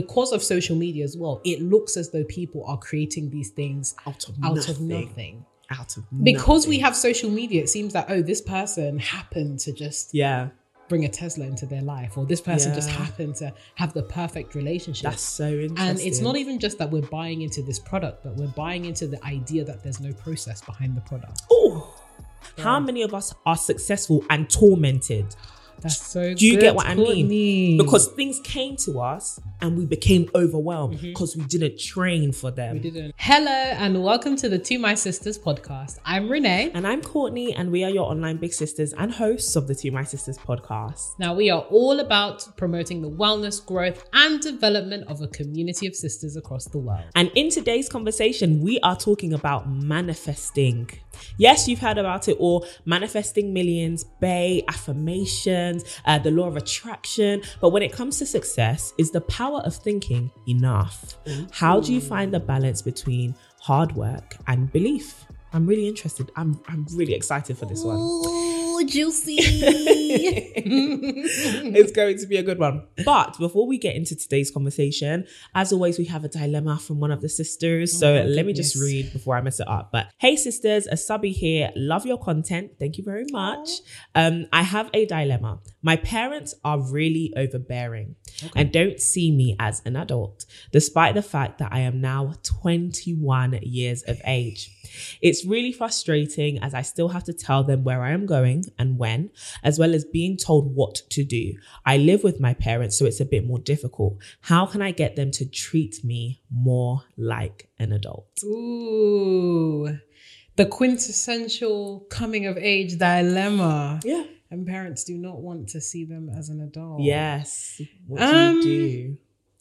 Because of social media as well, it looks as though people are creating these things Out of out of nothing. nothing. Out of Because we have social media, it seems that oh, this person happened to just yeah, bring a Tesla into their life, or this person just happened to have the perfect relationship. that's so interesting. and it's not even just that we're buying into this product, but we're buying into the idea that there's no process behind the product. Oh, how many of us are successful and tormented? That's so. Do you good, get what I mean? Because things came to us and we became overwhelmed mm-hmm. because we didn't train for them. we didn't. Hello and welcome to the To My Sisters podcast. I'm Renee. And I'm Courtney, and we are your online big sisters and hosts of the To My Sisters podcast. Now, we are all about promoting the wellness, growth, and development of a community of sisters across the world. And in today's conversation, we are talking about manifesting. Yes, you've heard about it all manifesting millions, Bay, uh, the law of attraction. But when it comes to success, is the power of thinking enough? How do you find the balance between hard work and belief? I'm really interested. I'm, I'm really excited for this one. Ooh, juicy. it's going to be a good one. But before we get into today's conversation, as always, we have a dilemma from one of the sisters. so my let me just read before I mess it up. But hey, sisters, a subby here. Love your content. Thank you very much. Um, I have a dilemma. My parents are really overbearing and don't see me as an adult, despite the fact that I am now 21 years of age. It's really frustrating as I still have to tell them where I am going and when, as well as being told what to do. I live with my parents, so it's a bit more difficult. How can I get them to treat me more like an adult? Ooh, the quintessential coming of age dilemma. Yeah. And parents do not want to see them as an adult. Yes. What Um, do you do?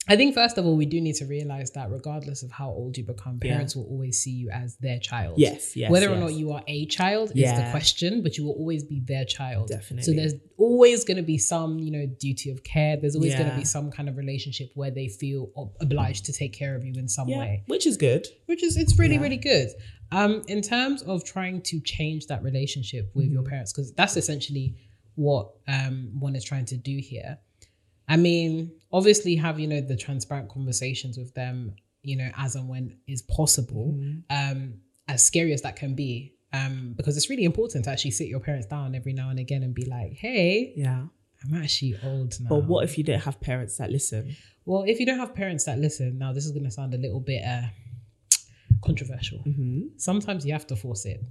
I think first of all, we do need to realize that regardless of how old you become, Yeah. parents will always see you as their child. Yes, yes. Whether or not you are a child is the question, but you will always be their child. Definitely. So there's always going to be some, you know, duty of care. There's always going to be some kind of relationship where they feel ob- obliged to take care of you in some yeah, way, which is good. which is it's really Yeah. really good. Um, in terms of trying to change that relationship with Mm-hmm. your parents, because that's essentially what um one is trying to do here. I mean, obviously have, you know, the transparent conversations with them, you know, as and when is possible, Mm-hmm. um, as scary as that can be. Um, because it's really important to actually sit your parents down every now and again and be like, hey, Yeah. I'm actually old now. But what if you didn't have parents that listen? Well, if you don't have parents that listen, now this is going to sound a little bit uh, controversial. Mm-hmm. Sometimes you have to force it.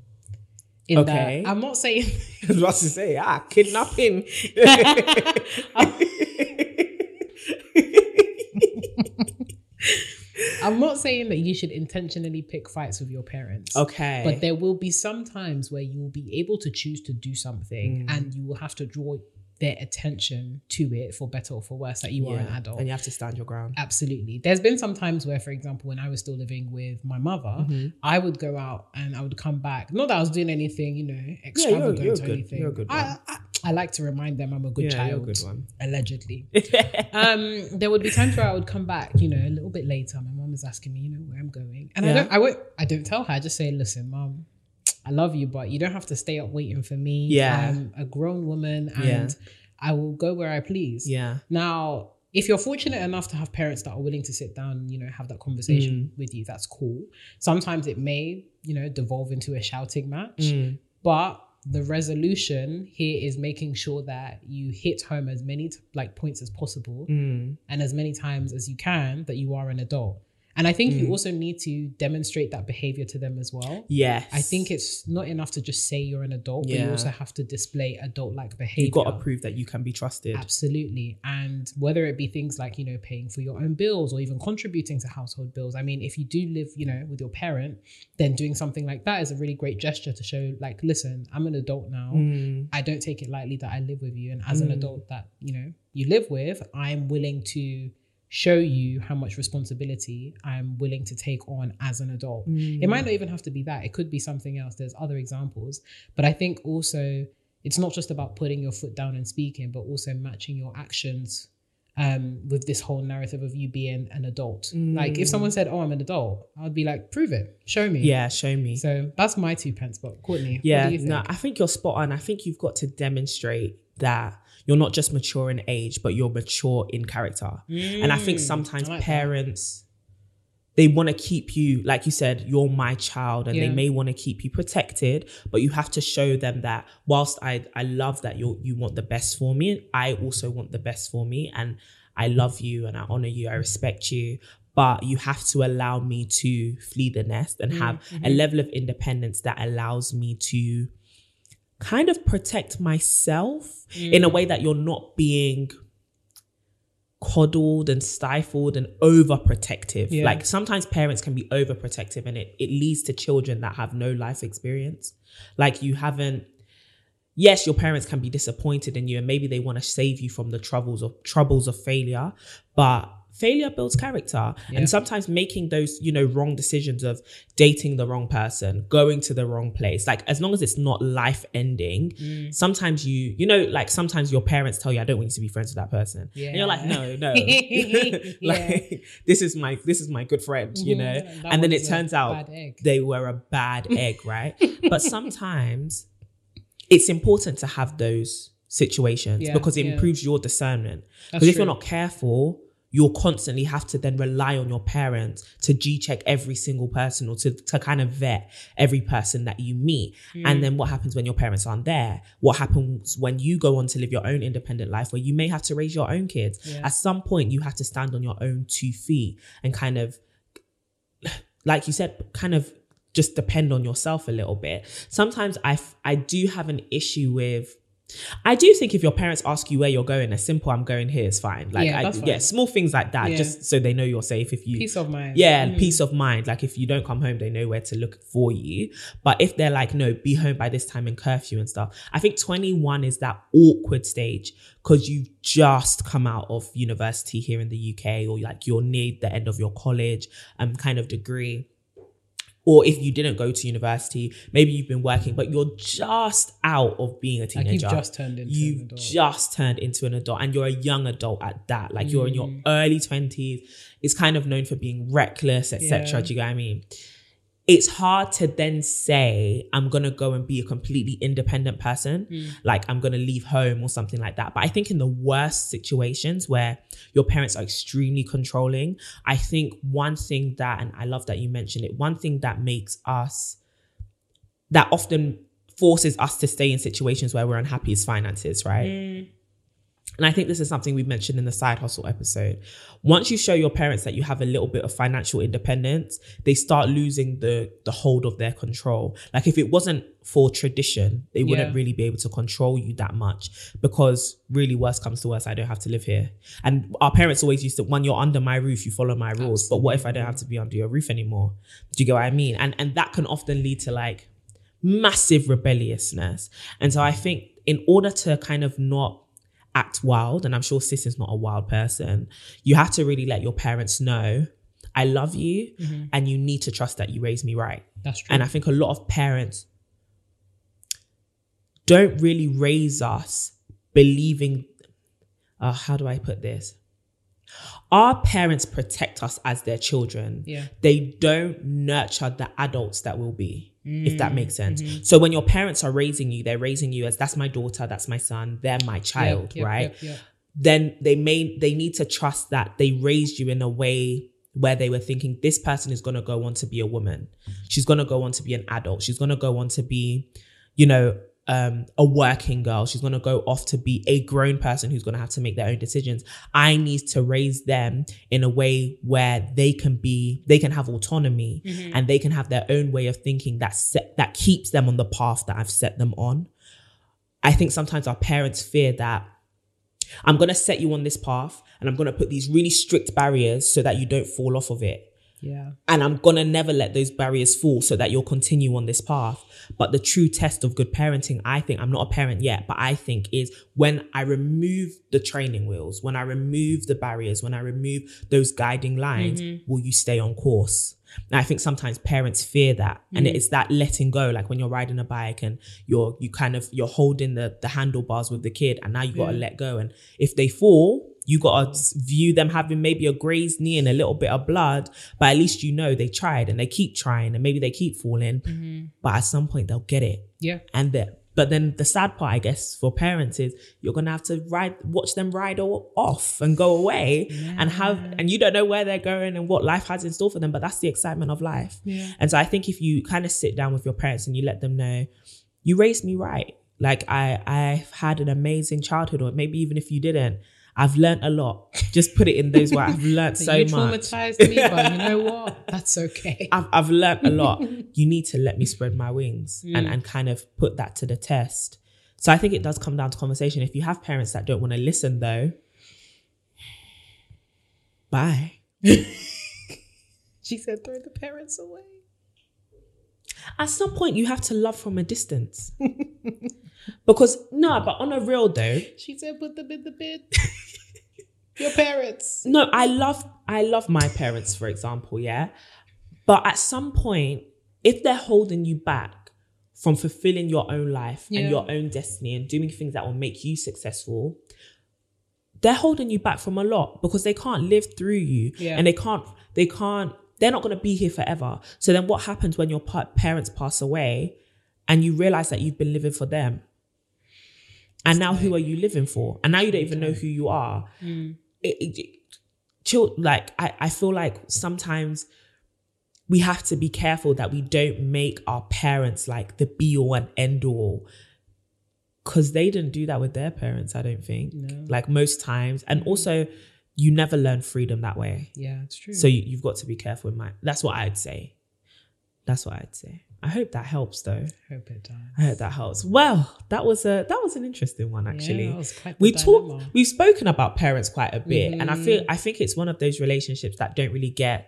In Okay. that- I'm not saying. I was about to say, ah, kidnapping. I'm not saying that you should intentionally pick fights with your parents. okay. But there will be some times where you will be able to choose to do something Mm. and you will have to draw their attention to it for better or for worse that you are an adult. And you have to stand your ground. Absolutely. There's been some times where, for example, when I was still living with my mother, Mm-hmm. I would go out and I would come back. Not that I was doing anything, you know, you're- extravagant you're or good. anything. You're a good I, I, I like to remind them I'm a good Yeah, you're a child. good one. Allegedly. um, there would be times where I would come back, you know, a little bit later. My mom is asking me, you know, where I'm going, and I don't, I won't, I don't tell her. I just say, listen, mom, I love you, but you don't have to stay up waiting for me. Yeah. I'm a grown woman, and Yeah. I will go where I please. yeah. Now, if you're fortunate enough to have parents that are willing to sit down and you know have that conversation Mm. with you, that's cool. Sometimes it may, you know, devolve into a shouting match, Mm. but the resolution here is making sure that you hit home as many t- like points as possible Mm. and as many times as you can that you are an adult. And I think you also need to demonstrate that behavior to them as well. Yes. I think it's not enough to just say you're an adult, but you also have to display adult like behavior. you've got to prove that you can be trusted. Absolutely. And whether it be things like, you know, paying for your own bills or even contributing to household bills. I mean, if you do live, you know, with your parent, then doing something like that is a really great gesture to show, like, listen, I'm an adult now. Mm. I don't take it lightly that I live with you. And as an adult that, you know, you live with, I'm willing to show you how much responsibility I'm willing to take on as an adult. It might not even have to be that. It could be something else. There's other examples. But I think also it's not just about putting your foot down and speaking, but also matching your actions um, with this whole narrative of you being an adult. Like if someone said, "Oh, I'm an adult," I'd be like, "Prove it, show me." Yeah, show me. So that's my two pence. But Courtney, Yeah, what do you think? no, I think you're spot on. I think you've got to demonstrate that you're not just mature in age, but you're mature in character. and I think sometimes Mm, I like that. parents, they want to keep you, like you said, you're my child, and they may want to keep you protected, but you have to show them that whilst I I love that you you want the best for me, I also want the best for me, and I love you and I honor you, I respect you. But you have to allow me to flee the nest and have a level of independence that allows me to kind of protect myself in a mm. way that you're not being coddled and stifled and overprotective. Yeah. Like sometimes parents can be overprotective and it, it leads to children that have no life experience. Like you haven't yes, your parents can be disappointed in you and maybe they want to save you from the troubles of troubles of failure, but failure builds character. Yeah. And sometimes making those, you know, wrong decisions of dating the wrong person, going to the wrong place, like as long as it's not life ending, Mm. sometimes you, you know, like sometimes your parents tell you, I don't want you to be friends with that person. And you're like, Yeah. no, no. Yeah. like this is my this is my good friend, you know? Mhm. And then it turns out they were a bad egg, right? But sometimes it's important to have those situations Yeah, because it yeah. improves your discernment. Because if you're not careful, you'll constantly have to then rely on your parents to G check every single person or to, to kind of vet every person that you meet. Mm. And then what happens when your parents aren't there? What happens when you go on to live your own independent life where you may have to raise your own kids? Yeah. At some point, you have to stand on your own two feet and kind of like you said, kind of just depend on yourself a little bit. Sometimes I, f- I do have an issue with, I do think if your parents ask you where you're going, a simple "I'm going here" is fine. Like, Yeah, I, fine. yeah, small things like that, Yeah. just so they know you're safe. If you, peace of mind. yeah, Mm. peace of mind. Like if you don't come home, they know where to look for you. But if they're like, no, be home by this time and curfew and stuff, I think 21 is that awkward stage because you've just come out of university here in the UK or like you're near the end of your college um kind of degree. Or if you didn't go to university, maybe you've been working, but you're just out of being a Like teenager you've just turned into you've an adult. just turned into an adult and you're a young adult at that like you're in your Mm. early 20s it's kind of known for being reckless etc Yeah. do you get what i mean it's hard to then say i'm gonna go and be a completely independent person Mm. like i'm gonna leave home or something like that but i think in the worst situations where your parents are extremely controlling i think one thing that and i love that you mentioned it one thing that makes us that often forces us to stay in situations where we're unhappy is finances, right? Mm. And I think this is something we mentioned in the side hustle episode. Once you show your parents that you have a little bit of financial independence, they start losing the the hold of their control. Like if it wasn't for tradition, they wouldn't really be able to control you that much because really worst comes to worst, I don't have to live here. And our parents always used to when you're under my roof, you follow my rules. But what if I don't have to be under your roof anymore? Do you get what I mean? And and that can often lead to like massive rebelliousness. And so I think in order to kind of not act wild, and I'm sure sis is not a wild person, you have to really let your parents know, I love you and you need to trust that you raised me right. That's true. And I think a lot of parents don't really raise us believing, uh, how do I put this? Our parents protect us as their children. Yeah. They don't nurture the adults that will be, if that makes sense. Mm-hmm. So when your parents are raising you, they're raising you as that's my daughter, that's my son, they're my child, Yep, yep, right? yep. then they may they need to trust that they raised you in a way where they were thinking this person is going to go on to be a woman she's going to go on to be an adult she's going to go on to be you know um, a working girl. She's going to go off to be a grown person who's going to have to make their own decisions. I need to raise them in a way where they can be, they can have autonomy and they can have their own way of thinking that set, that keeps them on the path that I've set them on. I think sometimes our parents fear that I'm going to set you on this path and I'm going to put these really strict barriers so that you don't fall off of it Yeah. and I'm gonna never let those barriers fall so that you'll continue on this path. But the true test of good parenting, I think, I'm not a parent yet, but I think is when I remove the training wheels, when I remove the barriers, when I remove those guiding lines, mm-hmm. will you stay on course? And I think sometimes parents fear that. And mm. it's that letting go, like when you're riding a bike and you're you kind of you're holding the the handlebars with the kid and now you gotta let go. And if they fall, you got to view them having maybe a grazed knee and a little bit of blood, but at least you know they tried and they keep trying and maybe they keep falling, mm-hmm. but at some point they'll get it. Yeah. And the, but then the sad part, I guess, for parents is you're gonna have to ride, watch them ride off and go away, and have, and you don't know where they're going and what life has in store for them. But that's the excitement of life. Yeah. And so I think if you kind of sit down with your parents and you let them know, you raised me right. Like I, I've had an amazing childhood, or maybe even if you didn't, I've learned a lot. Just put it in those words. I've learned so much. you much. traumatized me, but you know what? That's okay. I've, I've learned a lot. You need to let me spread my wings Mm. and, and kind of put that to the test. So I think it does come down to conversation. If you have parents that don't want to listen, though, bye. She said, throw the parents away. At some point, you have to love from a distance. because, no, but on a real though, She said, put them in the bin. Your parents. no, I love I love my parents, for example, yeah. But at some point, if they're holding you back from fulfilling your own life Yeah. and your own destiny and doing things that will make you successful, they're holding you back from a lot because they can't live through you Yeah. and they can't they can't they're not going to be here forever. So then what happens when your pa- parents pass away and you realize that you've been living for them? And now who are you living for? And now you don't even know who you are Mm. It, it, chill like I, I feel like sometimes we have to be careful that we don't make our parents like the be all and end all. Because they didn't do that with their parents i don't think. No. like most times. And also you never learn freedom that way. Yeah, it's true. so you, you've got to be careful in my that's what i'd say. That's what i'd say i hope that helps though hope it does. i hope that helps well that was a that was an interesting one actually Yeah, was quite we dilemma. talk we've spoken about parents quite a bit and i feel Mhm. i think it's one of those relationships that don't really get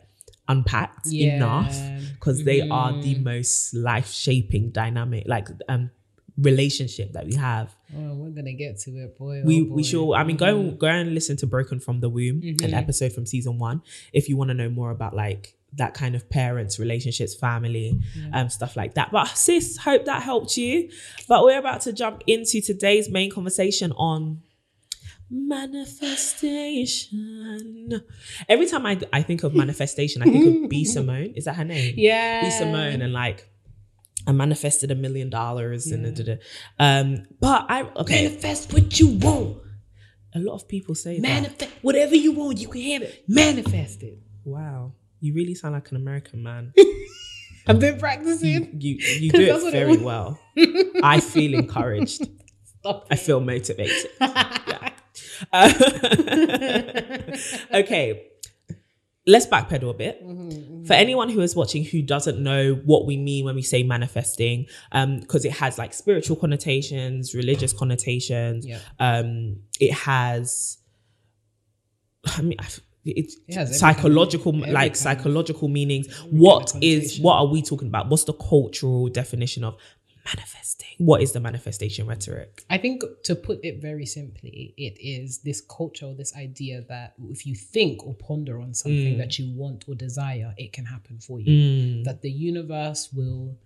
unpacked Yeah. enough because they are the Mhm. most life-shaping dynamic like um relationship that we have Oh, we're gonna get to it, boy. we oh boy. we sure i mean go Mhm. go and listen to broken from the womb an Mhm. episode from season one if you want to know more about like that kind of parents relationships family um stuff like that. But sis hope that helped you. But we're about to jump into today's main conversation on manifestation. Every time i i think of manifestation i think of b simone. Is that her name? Yeah. B Simone and like I manifested a million dollars and da, da, da. um but I okay. Manifest what you want. a lot of people say that. Manifest whatever you want, you can have it. Manifest it. wow you really sound like an American man. I've been you practicing. you, you 'Cause do it what it very well. I feel encouraged. Stop. I feel motivated. Yeah. Uh, okay. Let's backpedal a bit. Mm-hmm, for anyone who is watching who doesn't know what we mean when we say manifesting um because it has like spiritual connotations religious connotations Yeah. um it has i mean I- it's It psychological kind of- like psychological meanings what is what are we talking about what's the cultural definition of manifesting what is the manifestation rhetoric I think to put it very simply, it is this culture, this idea that if you think or ponder on something Mm. that you want or desire, it can happen for you. Mm, That the universe will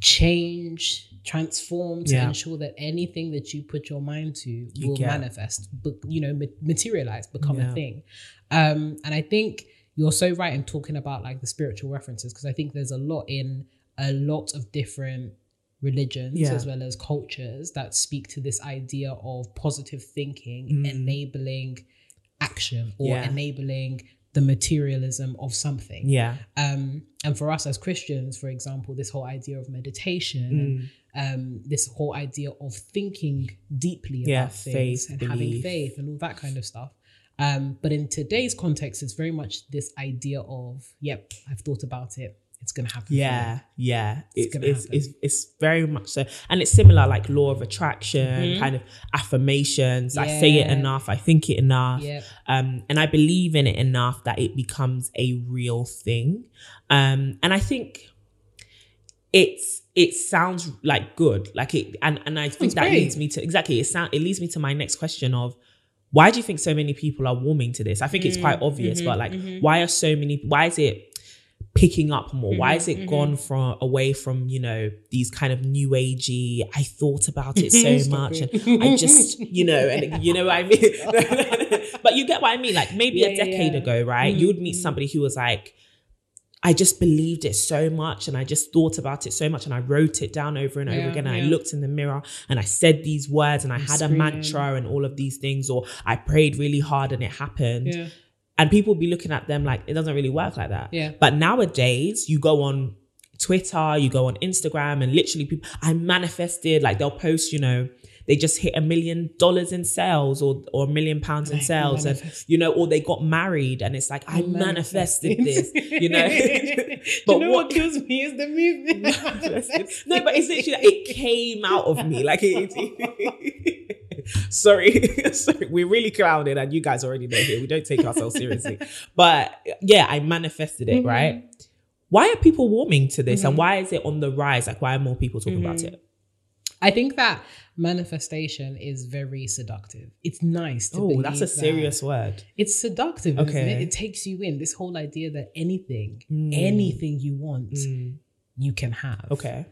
change, transform to Yeah. ensure that anything that you put your mind to will manifest, but you know, materialize, become Yeah. a thing. Um, and I think you're so right in talking about like the spiritual references because I think there's a lot in a lot of different religions Yeah. as well as cultures that speak to this idea of positive thinking Mm. enabling action or Yeah. enabling the materialism of something. Yeah. Um, and for us as Christians, for example, this whole idea of meditation, and, um, this whole idea of thinking deeply Yeah, about things faith, and having faith and all that kind of stuff. Um, but in today's context, it's very much this idea of, yep, I've thought about it. It's gonna happen. Yeah, yeah. It's gonna it's, it's it's very much so, and it's similar like law of attraction, Mhm. kind of affirmations. I say it enough, I think it enough, Yep. um, and I believe in it enough that it becomes a real thing. Um, and I think it's it sounds like good, like it, and and I think that great. leads me to exactly it sound it leads me to my next question of. Why do you think so many people are warming to this? I think it's Mm, quite obvious, mm-hmm, but like, why are so many? Why is it picking up more? Why Mm-hmm, has it gone from away from you know these kind of new agey? I thought about it so much, and I just you know, and you know what I mean. but you get what I mean. Like maybe Yeah, a decade yeah. ago, right? You would meet somebody who was like. I just believed it so much and I just thought about it so much and I wrote it down over and over Yeah, again. And I looked in the mirror and I said these words and I had a mantra and all of these things, or I prayed really hard and it happened Yeah. and people be looking at them like it doesn't really work like that. Yeah. But nowadays, you go on Twitter, you go on Instagram, and literally people, I manifested. Like they'll post, you know, they just hit a million dollars in sales or or a million pounds in sales, and you know, or they got married, and it's like I manifested this, you know. But you know what- what kills me is the movement. no, but it's literally like it came out of me. Like it, sorry, sorry, we're really clouded, and you guys already know here. We don't take ourselves seriously, but yeah, I manifested it. Mm-hmm. Right? Why are people warming to this, and mm-hmm. why is it on the rise? Like, why are more people talking about mm-hmm. it? I think that manifestation is very seductive. It's nice to Oh, that's a that- serious word. It's seductive, isn't Okay. it? It takes you in. This whole idea that anything, Mm. anything you want, you can have. Okay.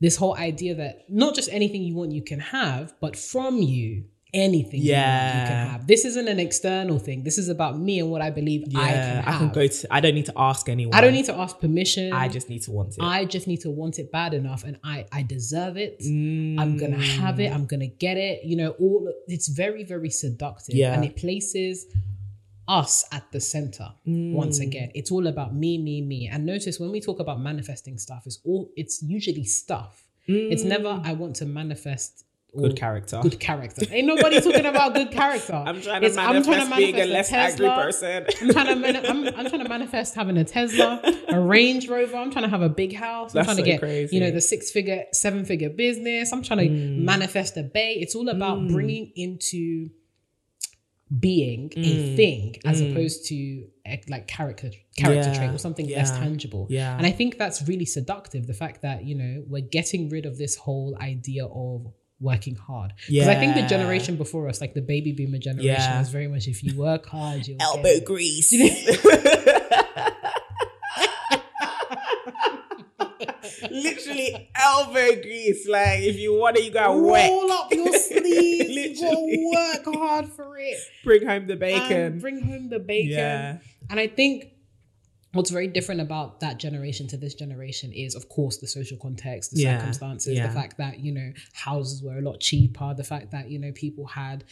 This whole idea that not just anything you want, you can have, but from you, anything you, want, you can have. This isn't an external thing. This is about me and what I believe Yeah, I can have. I can go to. I don't need to ask anyone. I don't need to ask permission. I just need to want it. I just need to want it bad enough, and I I deserve it. I'm gonna mm. have it. I'm gonna get it. You know, all it's very very seductive, Yeah. and it places us at the center mm. once again. It's all about me, me, me. And notice when we talk about manifesting stuff, it's all it's usually stuff. It's never mm. I want to manifest. Good character. Good character. Ain't nobody talking about good character. I'm trying to It's, manifest being a less angry Tesla. person. I'm trying to mani- I'm, I'm trying to manifest having a Tesla, a Range Rover. I'm trying to have a big house. I'm That's trying to so get crazy. you know the six figure, seven figure business. I'm trying to Mm. manifest a bay. It's all about bringing into being Mm. a thing as opposed to like character character Yeah. trait or something less tangible. Yeah. And I think that's really seductive. The fact that you know we're getting rid of this whole idea of working hard because I think the generation before us, like the baby boomer generation, Yeah. was very much if you work hard, you'll get elbow it. grease. Literally elbow grease. Like if you want it, you gotta work. roll up your sleeves. you gotta work hard for it. Bring home the bacon. bring home the bacon. Yeah. And I think what's very different about that generation to this generation is, of course, the social context, the Yeah, circumstances, yeah. the fact that, you know, houses were a lot cheaper, the fact that, you know, people had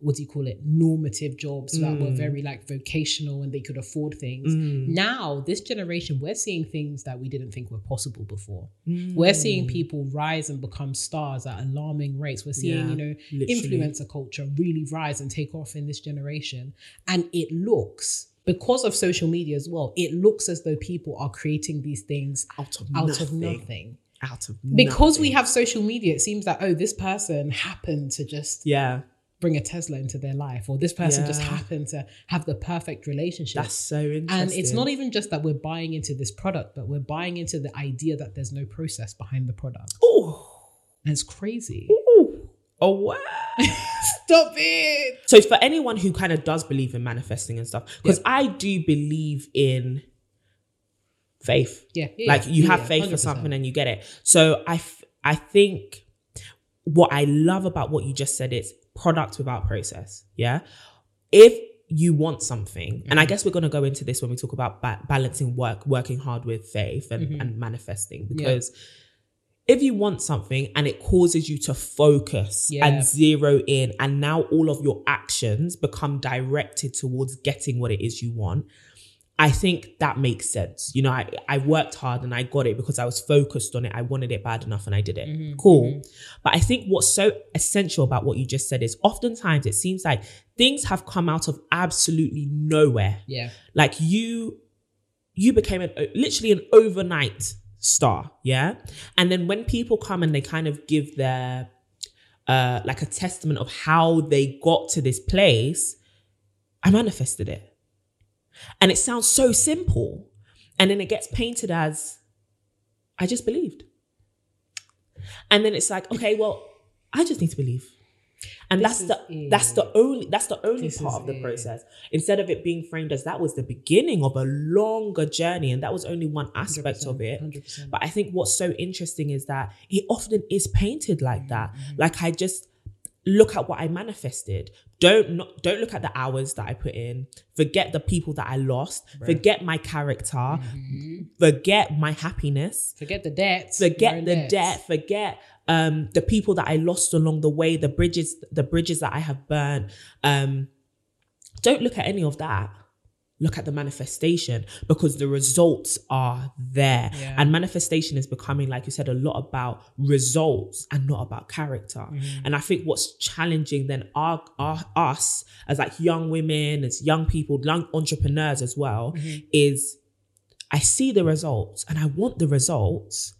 what do you call it normative jobs that were Mm. very like vocational and they could afford things now this generation we're seeing things that we didn't think were possible before we're Mm. seeing people rise and become stars at alarming rates we're seeing Yeah, you know literally. influencer culture really rise and take off in this generation and it looks because of social media as well it looks as though people are creating these things out of nothing out nothing. of nothing Out of nothing. because we have social media it seems that oh this person happened to just yeah, bring a tesla into their life or this person just happened to have the perfect relationship that's so interesting. and it's not even just that we're buying into this product but we're buying into the idea that there's no process behind the product Oh, and it's crazy oh wow. stop it So for anyone who kind of does believe in manifesting and stuff, because I do believe in faith. yeah, yeah, like you yeah, have faith for 100%. something and you get it. So I, f- I think what I love about what you just said is product without process. Yeah. If you want something, and Mm-hmm. I guess we're going to go into this when we talk about ba- balancing work, working hard with faith and, Mm-hmm. and manifesting, because if you want something and it causes you to focus Yeah. and zero in, and now all of your actions become directed towards getting what it is you want, I think that makes sense. You know, I, I worked hard and I got it because I was focused on it. I wanted it bad enough and I did it. Mm-hmm. cool. Mm-hmm. But I think what's so essential about what you just said is oftentimes it seems like things have come out of absolutely nowhere Yeah. like you you became an literally an overnight star yeah? And then when people come and they kind of give their uh like a testament of how they got to this place i manifested it. And it sounds so simple and then it gets painted as i just believed. And then it's like okay well i just need to believe and This that's the that's the only that's the only This part of the it. process. Instead of it being framed as that was the beginning of a longer journey and that was only one aspect of it. 100%. but i think what's so interesting is that it often is painted like that. Mm-hmm. like i just look at what i manifested. Don't not, don't look at the hours that i put in. Forget the people that i lost. Forget my character. Mm-hmm. forget my happiness. Forget the debt forget the debt. Forget um the people that i lost along the way the bridges the bridges that i have burnt um don't look at any of that look at the manifestation because the results are there Yeah. and manifestation is becoming like you said a lot about results and not about character Mm-hmm. and i think what's challenging then our, our us as like young women as young people young entrepreneurs as well Mm-hmm. is i see the results and i want the results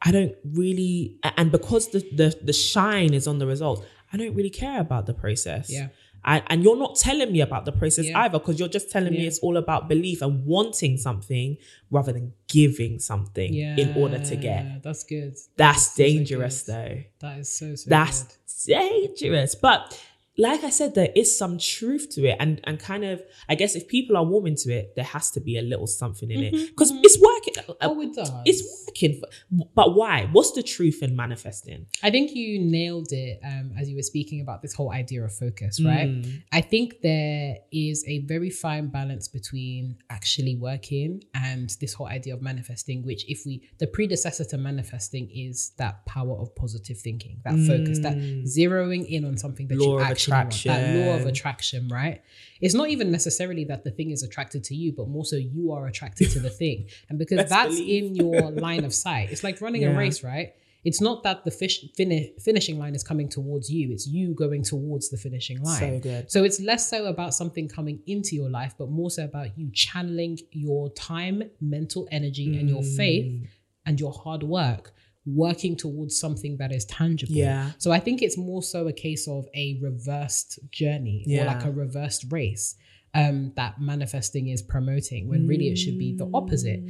I don't really, and because the the the shine is on the results, I don't really care about the process. Yeah. I, and you're not telling me about the process Yeah. either, because you're just telling me it's all about belief and wanting something rather than giving something Yeah. in order to get. That's good. That's so, so dangerous, good. though. That is so so That's good. dangerous. But like I said, there is some truth to it, and and kind of, I guess, if people are warming to it, there has to be a little something in it because it's working. Oh, it does. It's working, for, but why? What's the truth in manifesting? I think you nailed it um, as you were speaking about this whole idea of focus, right? Mm. I think there is a very fine balance between actually working and this whole idea of manifesting, which, if we, the predecessor to manifesting is that power of positive thinking, that focus, that zeroing in on something that Mm. Law you actually want, that law of attraction. attraction, right? It's not even necessarily that the thing is attracted to you, but more so you are attracted to the thing. And because Best that's believe. in your line of sight, it's like running a race, right? It's not that the fish fini- finishing line is coming towards you, it's you going towards the finishing line. So good. So it's less so about something coming into your life, but more so about you channeling your time, mental energy, and your Mm. faith and your hard work working towards something that is tangible. Yeah. So I think it's more so a case of a reversed journey or like a reversed race um, that manifesting is promoting when really it should be the opposite.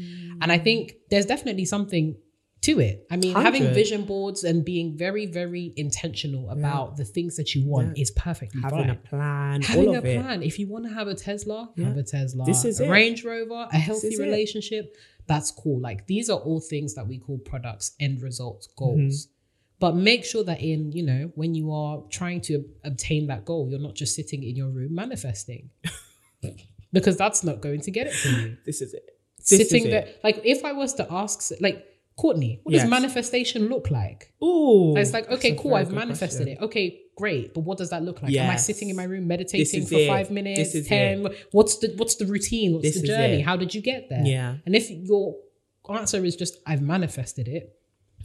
And I think there's definitely something to it. I mean, having vision boards and being very, very intentional about the things that you want is perfectly Having fine a plan, having all a of it. plan. If you want to have a Tesla, have a Tesla. This is a it. Range Rover, a healthy is it. relationship. That's cool. Like these are all things that we call products, end results, goals. Mm-hmm. But make sure that in, you know, when you are trying to obtain that goal, you're not just sitting in your room manifesting. because that's not going to get it for you. This is it. This sitting is there. Like if I was to ask like Courtney, what Yes. does manifestation look like? Ooh. It's like, okay, cool, I've manifested question. it. Okay, great. But what does that look like? Am I sitting in my room meditating for it. five minutes, ten? What's the what's the routine? What's This the journey? How did you get there? Yeah. And if your answer is just I've manifested it,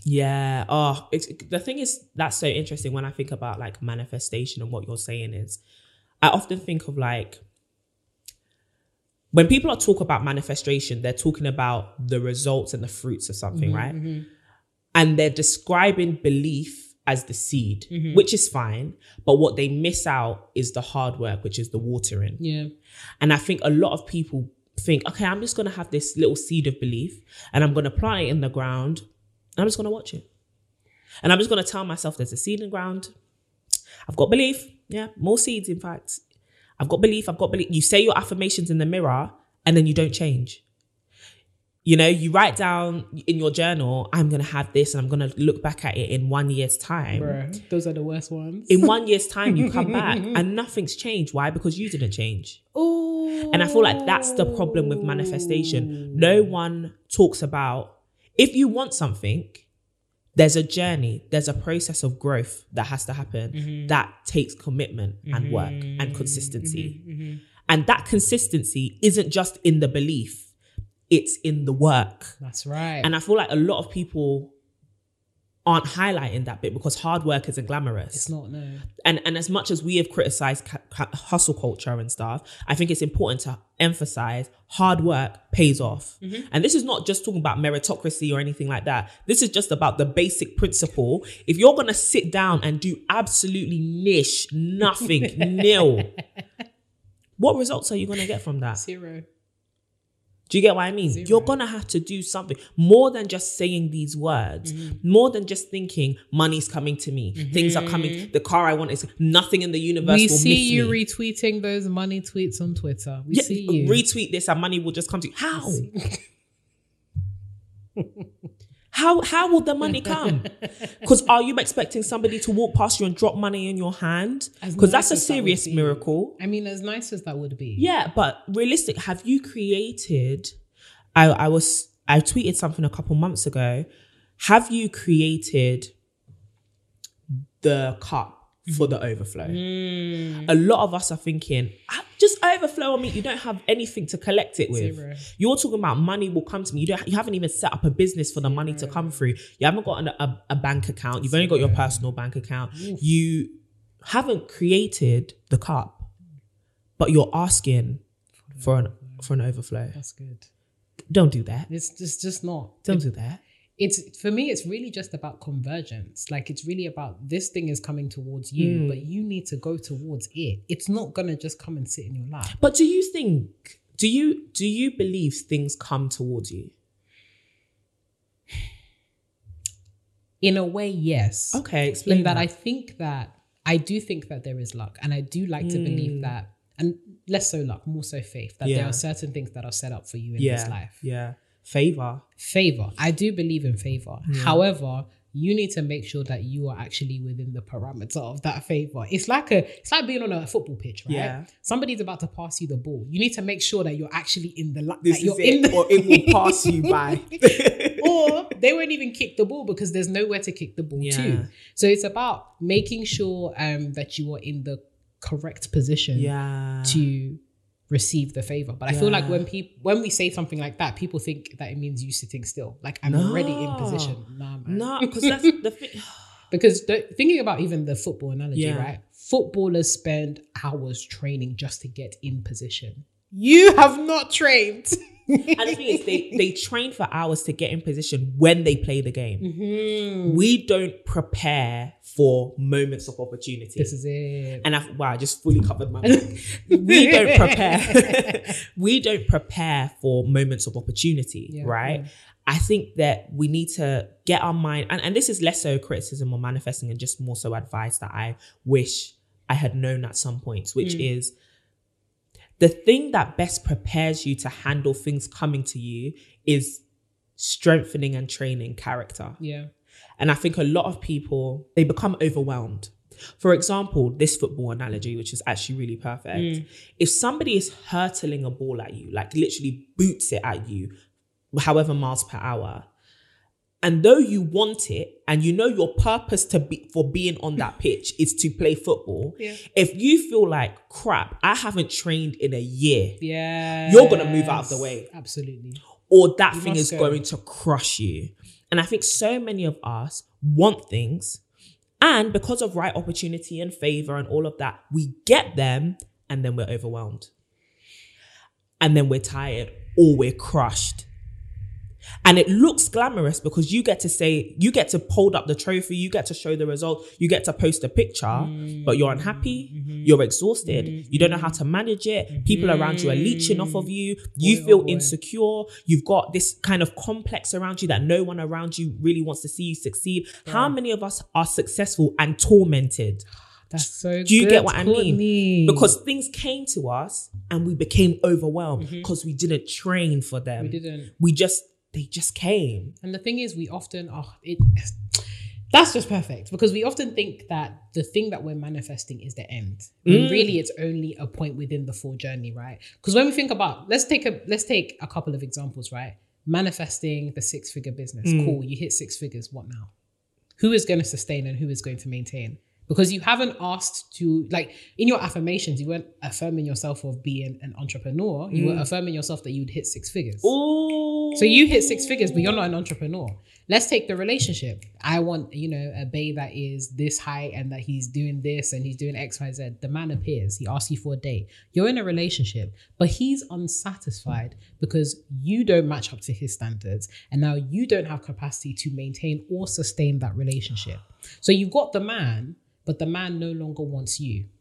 Yeah. Oh, it's, the thing is that's so interesting when I think about like manifestation and what you're saying is, I often think of like when people are talk about manifestation, they're talking about the results and the fruits of something, Mm-hmm, right? And they're describing belief as the seed, Mm-hmm. which is fine. But what they miss out is the hard work, which is the watering. yeah, And I think a lot of people think, okay, I'm just going to have this little seed of belief and I'm going to plant it in the ground and I'm just going to watch it. And I'm just going to tell myself there's a seed in the ground. I've got belief. Yeah, more seeds, in fact. I've got belief. I've got belief. You say your affirmations in the mirror and then you don't change. You know, you write down in your journal, I'm going to have this and I'm going to look back at it in one year's time bruh, those are the worst ones. in one year's time you come back and nothing's changed why because you didn't change Ooh. and i feel like that's the problem with manifestation no one talks about if you want something there's a journey, there's a process of growth that has to happen mm-hmm. that takes commitment and work and mm-hmm. consistency. Mm-hmm. And that consistency isn't just in the belief, it's in the work. That's right. And I feel like a lot of people aren't highlighting that bit because hard work isn't glamorous. it's not no. And and as much as we have criticized ca- ca- hustle culture and stuff, I think it's important to emphasize hard work pays off. Mm-hmm. And this is not just talking about meritocracy or anything like that. This is just about the basic principle. If you're gonna sit down and do absolutely niche, nothing, nil, what results are you gonna get from that? Zero. Do you get what I mean? Zero. You're gonna have to do something more than just saying these words, Mm-hmm. more than just thinking money's coming to me, things are coming, the car I want is nothing in the universe We see you me. retweeting those money tweets on Twitter. We Yeah, see you. retweet this and money will just come to you. How? how how will the money come? Because are you expecting somebody to walk past you and drop money in your hand? Because that's a nice as that serious be. miracle. I mean, as nice as that would be. Yeah, but realistic, have you created I I was I tweeted something a couple months ago. Have you created the cup for the overflow? Mm. A lot of us are thinking, "Ah, just overflow on me. You don't have anything to collect it with. Zero. You're talking about money will come to me. You don't. You haven't even set up a business for the money to come through. You haven't got an, a, a bank account. You've only got your personal bank account. You haven't created the cup, but you're asking for an for an overflow. That's good. Don't do that. It's just just not. Don't do that. It's for me. It's really just about convergence. Like it's really about this thing is coming towards you, Hmm. but you need to go towards it. It's not gonna just come and sit in your lap. But do you think? Do you do you believe things come towards you? In a way, yes. Okay, explain in that that. I think that I do think that there is luck, and I do like to Hmm. believe that, and less so luck, more so faith. That there are certain things that are set up for you in yeah, this life. yeah. Favor. Favor, I do believe in favor. However, you need to make sure that you are actually within the parameter of that favor. It's like a, it's like being on a football pitch, right? Yeah. Somebody's about to pass you the ball. You need to make sure that you're actually in the, This that you're is it, in the, or it will pass you by. or they won't even kick the ball because there's nowhere to kick the ball Yeah. to. So it's about making sure um, that you are in the correct position yeah. to receive the favor. But I feel like when people when we say something like that, people think that it means you sitting still. Like I'm already in position. Nah, man. No, because that's the thing. Because the, thinking about even the football analogy, Yeah. right? Footballers spend hours training just to get in position. You have not trained. And the thing is, they, they train for hours to get in position when they play the game. Mm-hmm. We don't prepare for moments of opportunity. This is it. and I wow, I just fully covered my we don't prepare. we don't prepare for moments of opportunity, Yeah, right? yeah. I think that we need to get our mind, and, and this is less so criticism or manifesting, and just more so advice that I wish I had known at some points, which Mm. is the thing that best prepares you to handle things coming to you is strengthening and training character. Yeah. And I think a lot of people, they become overwhelmed. For example, this football analogy, which is actually really perfect. Mm. If somebody is hurtling a ball at you, like literally boots it at you, however miles per hour, and though you want it and you know your purpose to be for being on that pitch is to play football, Yeah. if you feel like crap, I haven't trained in a year, Yeah. You're gonna move out of the way. Absolutely. or that You thing is go. going to crush you. And I think so many of us want things, and because of right opportunity and favor and all of that, we get them and then we're overwhelmed. And then we're tired or we're crushed. And it looks glamorous because you get to say, you get to hold up the trophy, you get to show the result, you get to post a picture, mm. but you're unhappy, mm-hmm. you're exhausted, mm-hmm. you don't know how to manage it, people around you are leeching off of you, you Boy, oh feel boy. insecure, you've got this kind of complex around you that no one around you really wants to see you succeed. How many of us are successful and tormented? That's so Do you good, get what I mean? Because things came to us and we became overwhelmed mm-hmm. because we didn't train for them. Mm-hmm. we didn't. We just they just came. And the thing is, we often oh it. That's just perfect because we often think that the thing that we're manifesting is the end. Mm. really it's only a point within the full journey, right? Because when we think about let's take a let's take a couple of examples, right? Manifesting the six figure business. Mm. Cool, you hit six figures. What now? who is going to sustain and who is going to maintain because you haven't asked to like in your affirmations you weren't affirming yourself of being an entrepreneur. You were mm. affirming yourself that you'd hit six figures. Ooh. so you hit six figures but you're not an entrepreneur. Let's take the relationship. I want you know a bay that is this high and that he's doing this and he's doing xyz the man appears. He asks you for a date. You're in a relationship but he's unsatisfied because you don't match up to his standards and now you don't have capacity to maintain or sustain that relationship. So you got the man but the man no longer wants you.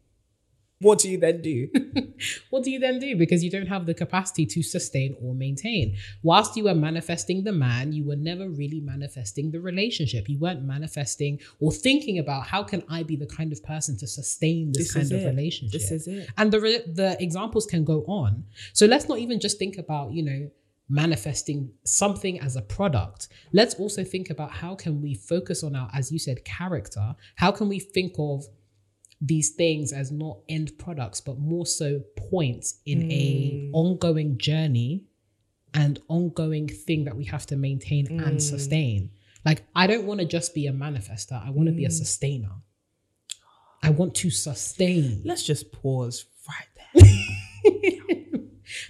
What do you then do? what do you then do? Because you don't have the capacity to sustain or maintain. Whilst you were manifesting the man, you were never really manifesting the relationship. You weren't manifesting or thinking about how can I be the kind of person to sustain this, This kind of it. relationship. This is it. And the re- the examples can go on. So let's not even just think about, you know, manifesting something as a product. Let's also think about how can we focus on our as you said character. How can we think of these things as not end products but more so points in a mm. ongoing journey and ongoing thing that we have to maintain and mm. sustain? Like i don't want to just be a manifester. I want to be a mm. sustainer. I want to sustain. Let's just pause right there.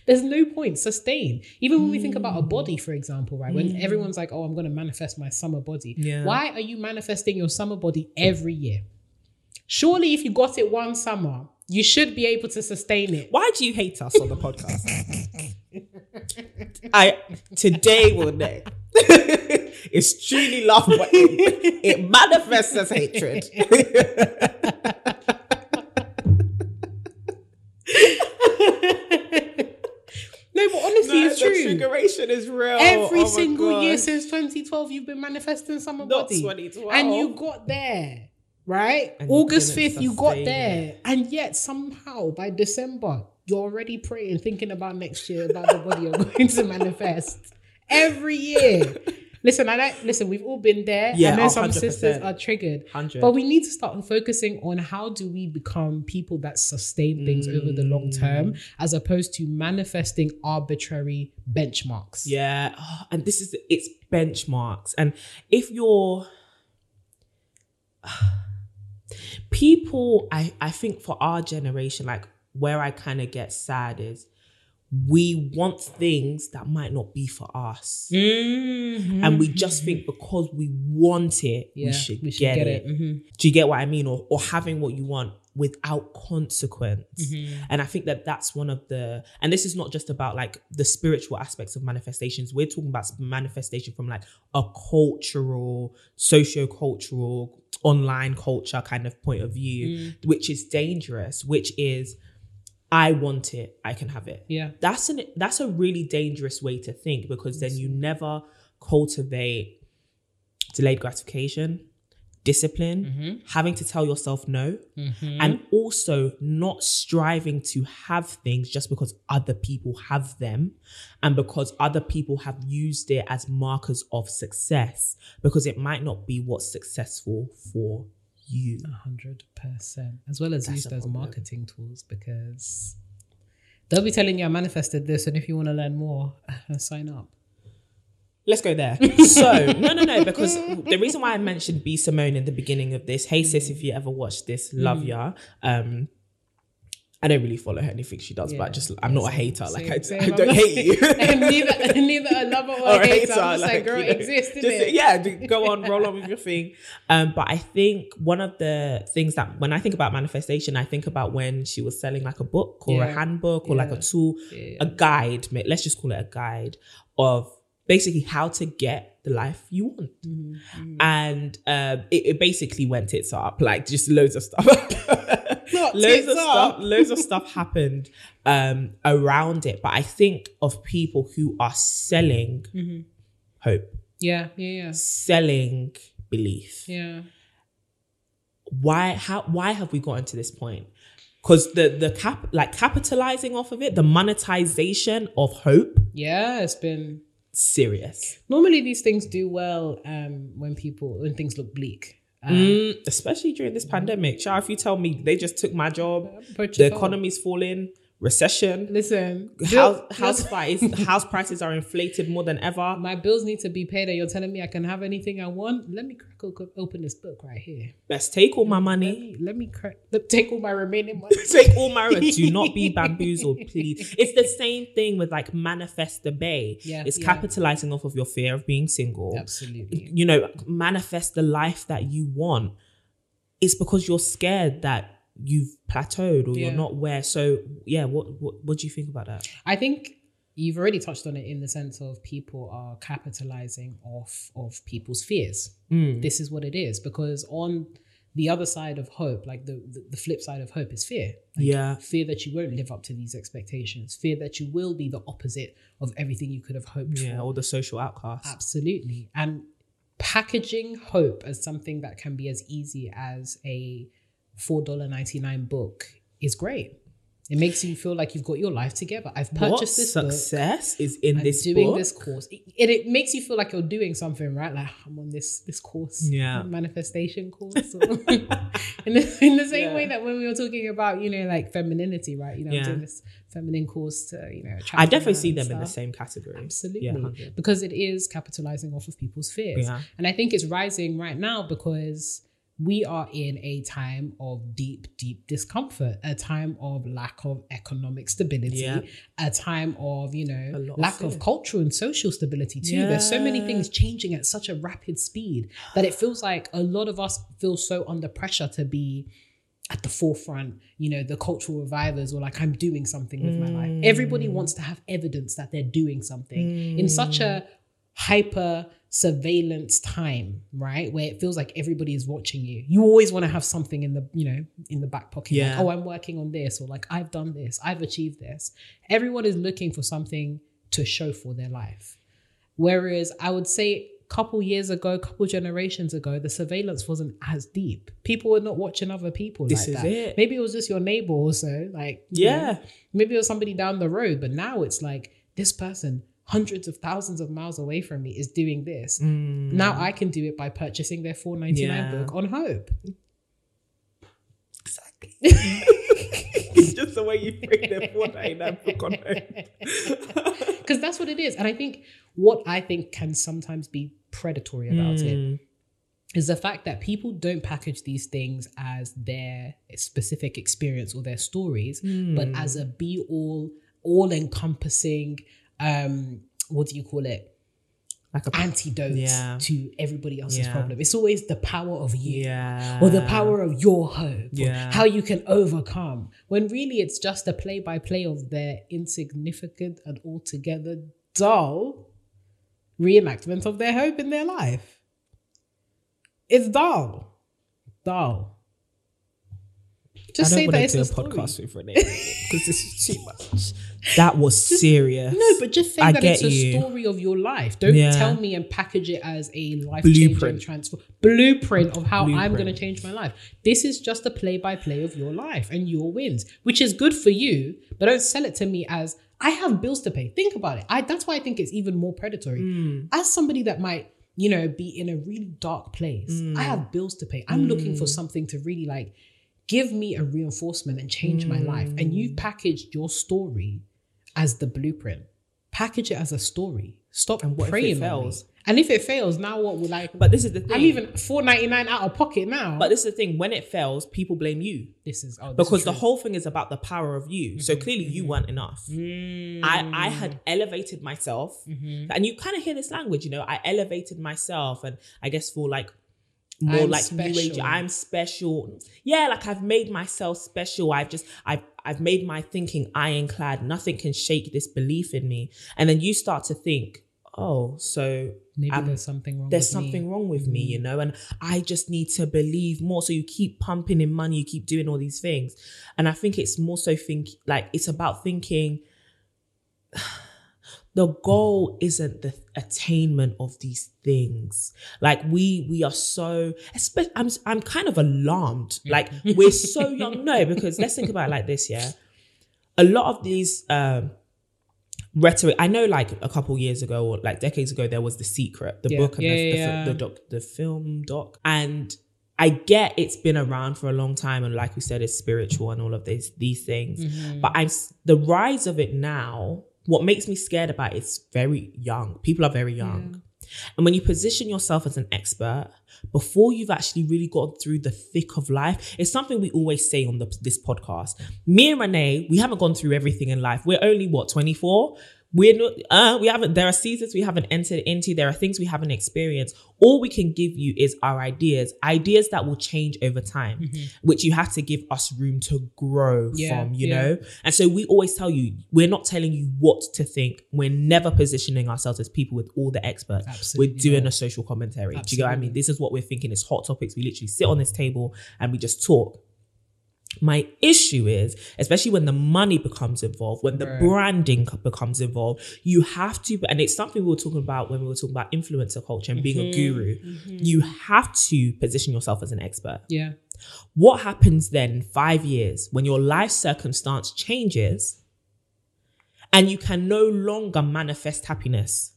There's no point. Sustain. Even when we think about a hmm. body, for example, right? When hmm. everyone's like, oh, I'm going to manifest my summer body. Yeah. Why are you manifesting your summer body every year? Surely, if you got it one summer, you should be able to sustain it. Why do you hate us on the podcast? I today will know. it's truly love, but it, it manifests as hatred. it's the true. triggeration is real. Every Oh single year since 2012, you've been manifesting summer Not body. 2012. And you got there, right? And August couldn't 5th, you got sustain there. And yet, somehow, by December, you're already praying, thinking about next year, about the body you're going to manifest. Every year. Listen, I don't listen, we've all been there. Yeah, I know some sisters are triggered. 100. But we need to start focusing on how do we become people that sustain things over the long mm. term as opposed to manifesting arbitrary benchmarks. Yeah, oh, and this is it's benchmarks, and if you're people, I I think for our generation, like where I kind of get sad is we want things that might not be for us, Mm-hmm. and we just think because we want it, Yeah, we should, get, it. Mhm. Do you get what I mean? Or or having what you want without consequence. Mm-hmm. And I think that that's one of the, and this is not just about like the spiritual aspects of manifestations. We're talking about manifestation from like a cultural, socio-cultural, online culture kind of point of view, Mm. which is dangerous, which is I want it, I can have it. Yeah. That's an that's a really dangerous way to think because then you never cultivate delayed gratification, discipline, mm-hmm. having to tell yourself no, mm-hmm. and also not striving to have things just because other people have them and because other people have used it as markers of success because it might not be what's successful for you. hundred percent. As well as That's use a those problem. marketing tools because they'll be telling you I manifested this, and if you want to learn more, sign up. Let's go there. So, no, no, no, because the reason why I mentioned B. Simone in the beginning of this, hey sis, if you ever watched this, love ya. Um, I don't really follow her anything she does, Yeah. but just I'm not a hater. Like I, Same, I don't I'm hate you. neither, neither a lover or, or a hater. I'm just like, girl, you know, exist just- it. Yeah, go on, roll on with your thing. Um, but I think one of the things that when I think about manifestation, I think about when she was selling like a book or a handbook or like a tool, Yeah. a guide. Let's just call it a guide of basically how to get the life you want. Mm-hmm. And um, it, it basically went tits up, like just loads of stuff. Loads of up. stuff loads of stuff happened um around it but i think of people who are selling Mm-hmm. hope Yeah, yeah, yeah. selling belief yeah, yeah. why how why have we gotten to this point because the the cap like capitalizing off of it the monetization of hope Yeah, it's been serious. Normally these things do well um when people when things look bleak. Um, Mm, especially during this pandemic. Shah, if you tell me they just took my job the economy's falling recession. Listen, House, bill- house prices house prices are inflated more than ever. my bills need to be paid, and you're telling me I can have anything I want. Let me crack open this book right here. Let's take all my money. let me crack. Take all my remaining money. Take all my do not be bamboozled, please. It's the same thing with like manifest the bay. Yeah, it's yeah. capitalizing off of your fear of being single. Absolutely. You know, manifest the life that you want. It's because you're scared that you've plateaued or Yeah. you're not where. So yeah, what what what do you think about that? I think you've already touched on it in the sense of people are capitalizing off of people's fears. Mm. This is what it is because on the other side of hope, like the, the, the flip side of hope is fear. Like Yeah. Fear that you won't live up to these expectations, fear that you will be the opposite of everything you could have hoped Yeah, for. or the social outcast. Absolutely. And packaging hope as something that can be as easy as a $4.99 book is great. It makes you feel like you've got your life together. I've What purchased this book. success is in I'm this doing book? this course. It, it, it makes you feel like you're doing something, right? Like I'm on this this course, Yeah. manifestation course. In, the, in the same Yeah. way that when we were talking about, you know, like femininity, right? You know, I'm Yeah. doing this feminine course to, you know, attract I definitely see them in the same category. Absolutely. Yeah, because it is capitalizing off of people's fears. And I think it's rising right now because we are in a time of deep, deep discomfort, a time of lack of economic stability, Yeah. a time of, you know, lot of lack of cultural and social stability too. There's so many things changing at such a rapid speed that it feels like a lot of us feel so under pressure to be at the forefront, you know, the cultural revivers or like I'm doing something with my life. Everybody Mm. wants to have evidence that they're doing something in such a hyper surveillance time, right? Where it feels like everybody is watching you. You always want to have something in the, you know, in the back pocket. Yeah. Like, oh, I'm working on this, or like I've done this, I've achieved this. Everyone is looking for something to show for their life. Whereas I would say a couple years ago, a couple generations ago, the surveillance wasn't as deep. People were not watching other people This like is that. it. Maybe it was just your neighbor also, like you know, Yeah. maybe it was somebody down the road, but now it's like this person hundreds of thousands of miles away from me is doing this. Now I can do it by purchasing their 4.99 Yeah. book on Hope. Exactly. it's just the way you bring the four ninety nine book on home. Because that's what it is. And I think what I think can sometimes be predatory about Mm. it is the fact that people don't package these things as their specific experience or their stories, but Mm. as a be all, all encompassing, um, what do you call it? Like a Antidote Yeah. to everybody else's Yeah. problem. It's always the power of you. yeah. or the power of your hope, how you can overcome. When really it's just a play by play of their insignificant and altogether dull reenactment of their hope in their life. It's dull. Dull. Just I say don't that want it's to do a podcast with Renee because this is too much. That was serious. No, but just say I that it's a you. story of your life. Don't Yeah. tell me and package it as a life changing Blueprint. transfer blueprint of how I'm going to change my life. This is just a play by play of your life and your wins, which is good for you. But don't sell it to me as I have bills to pay. Think about it. I that's why I think it's even more predatory. Mm. As somebody that might you know be in a really dark place, Mm. I have bills to pay. I'm looking for something to really like give me a reinforcement and change my life. And Mm. you've packaged your story as the blueprint. Package it as a story. Stop And what if it praying fails? And if it fails, now what will I? But this is the thing. I'm even four ninety nine out of pocket now. But this is the thing. When it fails, people blame you this is oh, this because is the whole thing is about the power of you. Mm-hmm. So clearly, you weren't enough. I I had elevated myself, Mm-hmm. and you kind of hear this language. You know, I elevated myself, and I guess for like more I'm like new age. I'm special. Yeah, like I've made myself special. I've just I've I've made my thinking ironclad. Nothing can shake this belief in me. And then you start to think, oh, so maybe there's something wrong. there's with me. something wrong with me, you Mm-hmm. know, and I just need to believe more. So you keep pumping in money, you keep doing all these things. And I think it's more so think like it's about thinking the goal isn't the attainment of these things. Like we we are so I'm I'm kind of alarmed. Like we're so young. No, because let's think about it like this, yeah. A lot of these um rhetoric. I know, like a couple years ago or like decades ago, there was The Secret, the Yeah. book and Yeah, the, the, yeah, the yeah. doc, the film doc, and I get it's been around for a long time, and like we said, it's spiritual and all of these these things. Mm-hmm. But I'm the rise of it now. What makes me scared about it is very young. People are very young, mm. and when you position yourself as an expert before you've actually really gone through the thick of life, it's something we always say on the, this podcast. Me and Renee, we haven't gone through everything in life. We're only what twenty four. We're not, uh, we haven't, there are seasons we haven't entered into. There are things we haven't experienced. All we can give you is our ideas, ideas that will change over time, which you have to give us room to grow Yeah, from, you yeah. know? And so we always tell you, we're not telling you what to think. We're never positioning ourselves as people with all the experts. Absolutely we're doing not. a social commentary. Do you get what I mean? This is what we're thinking. It's hot topics. We literally sit on this table and we just talk. My issue is, especially when the money becomes involved, when the Right. branding becomes involved, you have to, and it's something we were talking about when we were talking about influencer culture and being a mm-hmm. guru. Mm-hmm. You have to position yourself as an expert. Yeah. What happens then five years when your life circumstance changes and you can no longer manifest happiness?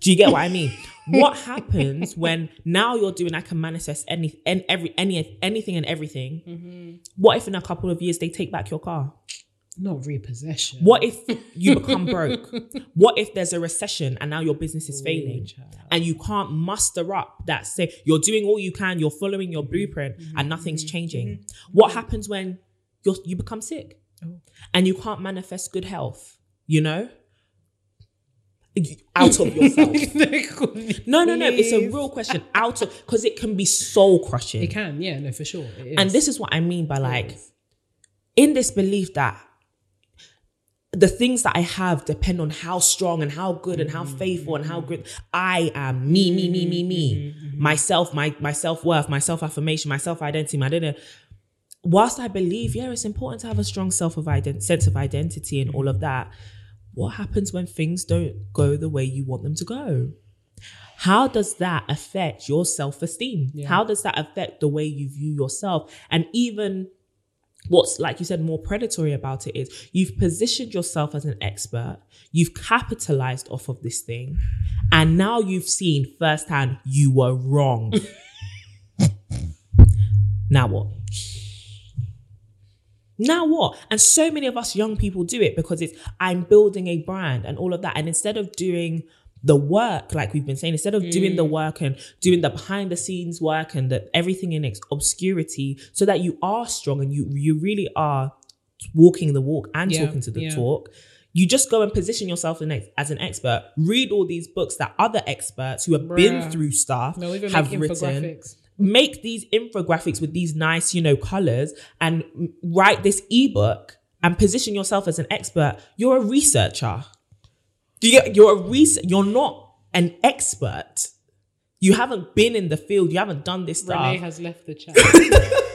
Do you get what I mean? what happens when now you're doing I can manifest any and every any anything and everything? Mm-hmm. What if in a couple of years they take back your car? Not repossession. What if you become broke? What if there's a recession and now your business is failing child. and you can't muster up that say you're doing all you can, you're following your mm-hmm. blueprint Mm-hmm. and nothing's mm-hmm. changing? What happens when you you become sick Oh. and you can't manifest good health? You know, out of yourself. No, no, no. It's a real question. Out of because it can be soul crushing. It can, yeah, no, for sure. And this is what I mean by like, in this belief that the things that I have depend on how strong and how good and how mm-hmm, faithful and how mm-hmm. good I am. Me, me, me, me, me. Mm-hmm, Myself, my my self worth, my self affirmation, my self identity, my da Whilst I believe, yeah, it's important to have a strong self of ident- sense of identity and all of that. What happens when things don't go the way you want them to go? How does that affect your self esteem? Yeah. How does that affect the way you view yourself? And even what's, like you said, more predatory about it is you've positioned yourself as an expert, you've capitalized off of this thing, and now you've seen firsthand you were wrong. now what? Now what? And so many of us young people do it because it's I'm building a brand and all of that. And instead of doing the work, like we've been saying, instead of doing the work and doing the behind the scenes work and the, everything in ex- obscurity, so that you are strong and you you really are walking the walk and Yeah, talking to the yeah. talk. You just go and position yourself as an expert. Read all these books that other experts who have been through stuff no, have written. Make these infographics with these nice, you know, colors and write this ebook and position yourself as an expert. You're a researcher. Do you get, you're a research. You're not an expert. You haven't been in the field. You haven't done this stuff. Renee has left the chat.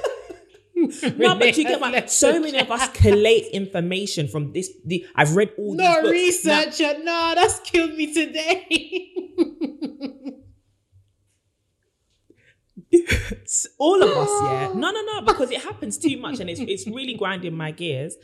no, but you get what? So many of us collate information from this. The, I've read all these Not books. Now- researcher. No, that's killed me today. all of us, yeah. No, no, no, because it happens too much and it's it's really grinding my gears.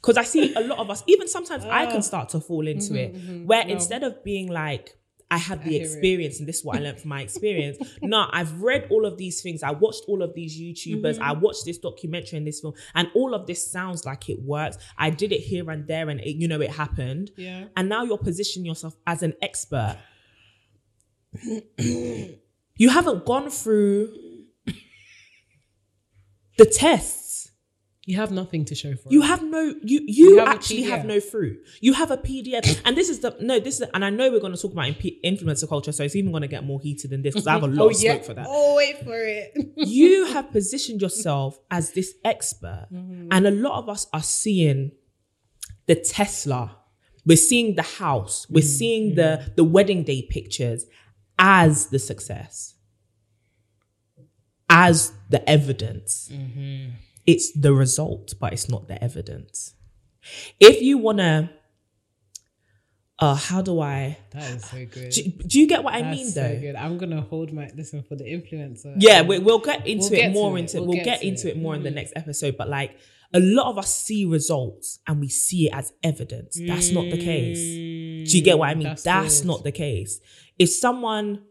Because I see a lot of us, even sometimes I can ah. start to fall into mm-hmm, it, mm-hmm. where No. instead of being like, I had the it. experience and this is what I learned from my experience. no, I've read all of these things. I watched all of these YouTubers. I mm-hmm. watched this documentary and this film, and all of this sounds like it works. I did it here and there, and it, you know, it happened. Yeah. And now you're positioning yourself as an expert. you haven't gone through the tests. You have nothing to show for You it. You have no you you, have actually have no fruit. You have a PDF. and this is the no, this is and I know we're gonna talk about imp- influencer culture, so it's even gonna get more heated than this because I have a oh, lot of smoke for that. Oh, wait for it. you have positioned yourself as this expert, mm-hmm. and a lot of us are seeing the Tesla. We're seeing the house. We're mm-hmm. seeing mm-hmm. the the wedding day pictures as the success, as the evidence. It's the result, but it's not the evidence. If you wanna, uh, how do I? That is so good. Do, do you get what I That's mean, so though? good. I'm gonna hold my listen for the influencer. Yeah, we, we'll get into We'll it get more to it. into We'll we'll get get into it. It more in the next episode. But like a lot of us see results and we see it as evidence. That's not the case. Do you get what I mean? That's That's, not the case. If someone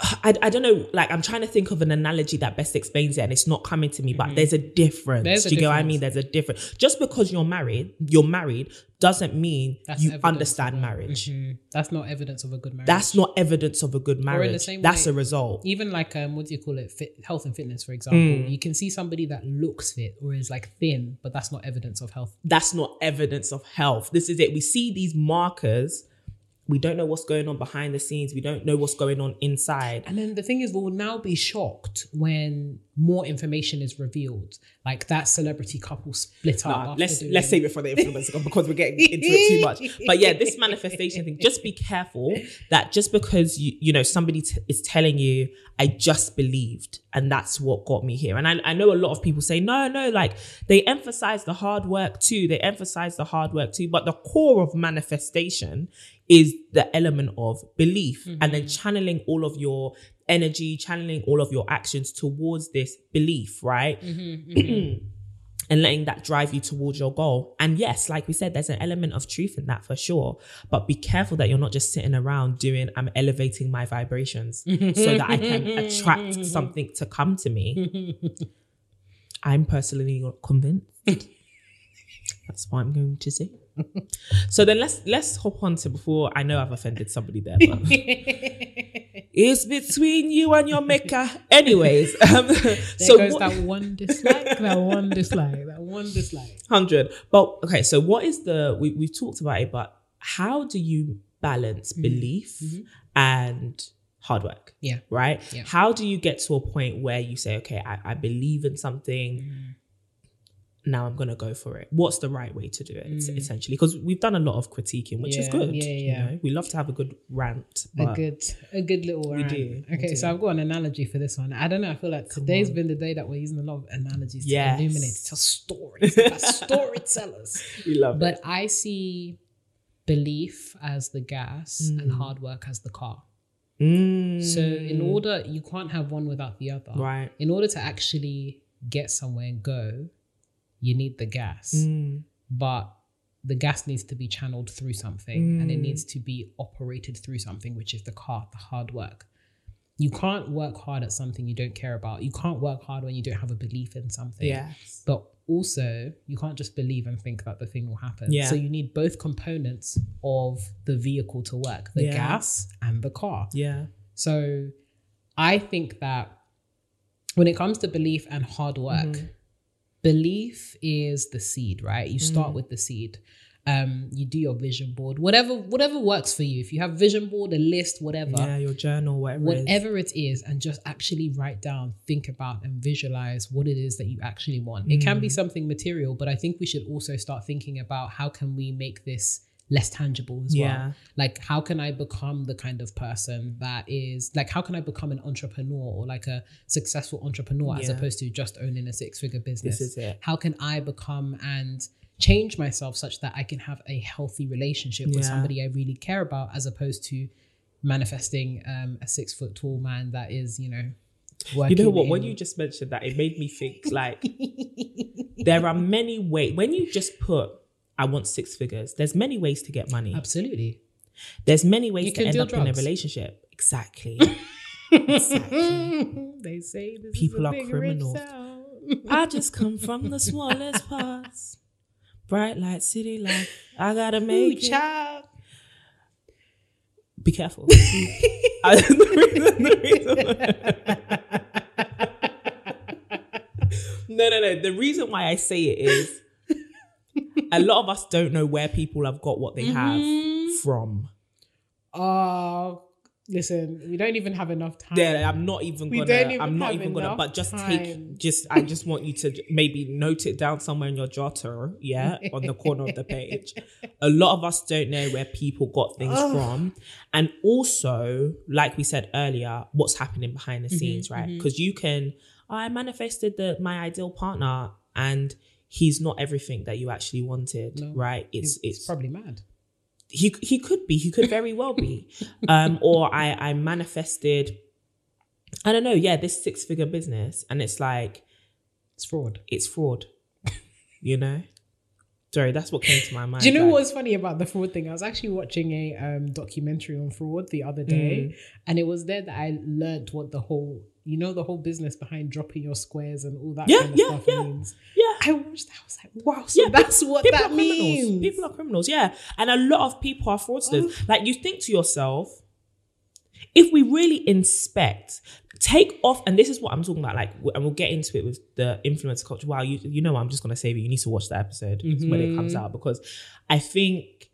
I, I don't know, like I'm trying to think of an analogy that best explains it and it's not coming to me, but there's a difference. Mm-hmm. There's a Do you get what I mean? There's a difference. Just because you're married, you're married doesn't mean That's you understand marriage. Mhm. That's not evidence of a good marriage. That's not evidence of a good marriage. That's way- a result. even like um what do you call it fit, health and fitness for example Mm. you can see somebody that looks fit or is like thin but that's not evidence of health That's not evidence of health. This is it. We see these markers. We don't know what's going on behind the scenes. We don't know what's going on inside. and then the thing is we'll now be shocked when more information is revealed like that celebrity couple split up Nah, let's doing- let's save it for the influencer because we're getting into it too much. But yeah, this manifestation thing. Just be careful that just because you you know somebody t- is telling you, I just believed, and that's what got me here. And I, I know a lot of people say no, no, like they emphasize the hard work too. They emphasize the hard work too, but the core of manifestation is the element of belief, and mm-hmm. then channeling all of your energy, channeling all of your actions towards this belief, right? Mm-hmm, mm-hmm. and letting that drive you towards your goal. And yes, like we said, there's an element of truth in that for sure. But be careful that you're not just sitting around doing, I'm elevating my vibrations so that I can attract something to come to me. I'm personally convinced. That's what I'm going to say. So then let's let's hop on to before I know I've offended somebody there, but it's between you and your maker. Anyways, um, there so goes what- that one dislike that one dislike that one dislike hundred. But okay, so what is the we we've talked about it, but how do you balance Mm-hmm. belief and hard work? yeah Right? Yeah. How do you get to a point where you say, okay, I, I believe in something. Mm. Now I'm gonna go for it. What's the right way to do it? es- Essentially, because we've done a lot of critiquing, which is Mm. Yeah, good. yeah, you yeah. know? we love to have a good rant. a good a good little rant. do, okay so i've got an analogy for this one i don't know i feel like today's been the day that we're using a lot of analogies Yes. to illuminate to tell stories like storytellers we love but it. But I see belief as the gas and hard work as the car Mm, so in order you can't have one without the other right. in order to actually get somewhere and go you need the gas Mm, but the gas needs to be channeled through something and it Mm. needs to be operated through something which is the car the hard work you can't work hard at something you don't care about you can't work hard when you don't have a belief in something yes. but also you can't just believe and think that the thing will happen Yeah. so you need both components of the vehicle to work the Yeah. gas and the car Yeah. so I think that when it comes to belief and hard work, Mm-hmm. Belief is the seed, right? You Mm. start with the seed. Um, you do your vision board, whatever, whatever works for you. If you have vision board, a list, whatever, Yeah, your journal, whatever. whatever it is, and just actually write down, think about, and visualize what it is that you actually want. It can Mm. be something material, but I think we should also start thinking about how can we make this less tangible as Yeah. well. Like, how can I become the kind of person that is like, how can I become an entrepreneur or like a successful entrepreneur as opposed to just owning a six figure business? is it. How can I become and change myself such that I can have a healthy relationship with somebody I really care about as opposed to manifesting um, a six foot tall man that is, you know, You know what? When you just mentioned that, it made me think like there are many ways. When you just put, I want six figures, there's many ways to get money. absolutely. There's many ways You to end up in a relationship. Exactly. they say this People is a are criminals. I just come from the smallest parts. Bright light, city life. I gotta Ooh, make it. child. Be careful. I- the reason- no, no, no. The reason why I say it is a lot of us don't know where people have got what they have Mm-hmm. from. Oh, listen, we don't even have enough time. Yeah, I'm not even We gonna. even I'm not have even gonna. But just time. take. Just I just want you to maybe note it down somewhere in your jotter. Yeah, on the corner of the page. A lot of us don't know where people got things from, and also, like we said earlier, what's happening behind Mm-hmm, the scenes, right? Because you can. I manifested the my ideal partner, and he's not everything that you actually wanted, No. right? It's It's it's probably mad. he he could be he could very well be um or i i manifested i don't know yeah this six figure business and it's like It's fraud. it's fraud you know Sorry, that's what came to my mind. Do you know like- what's funny about the fraud thing? I was actually watching a um, documentary on fraud the other day, Mm. and it was there that I learned what the whole, you know, the whole business behind dropping your squares and all that Yeah, kind of yeah, stuff yeah. means. Yeah. I watched. I was like, wow. So Yeah, that's what People that are criminals. means. People are criminals, yeah. And a lot of people are fraudsters. Oh. Like you think to yourself, if we really inspect, take off, and this is what I'm talking about, like, and we'll get into it with the influencer culture. Wow, you you know, I'm just gonna say it. you need to watch the episode when it comes mm-hmm. out because I think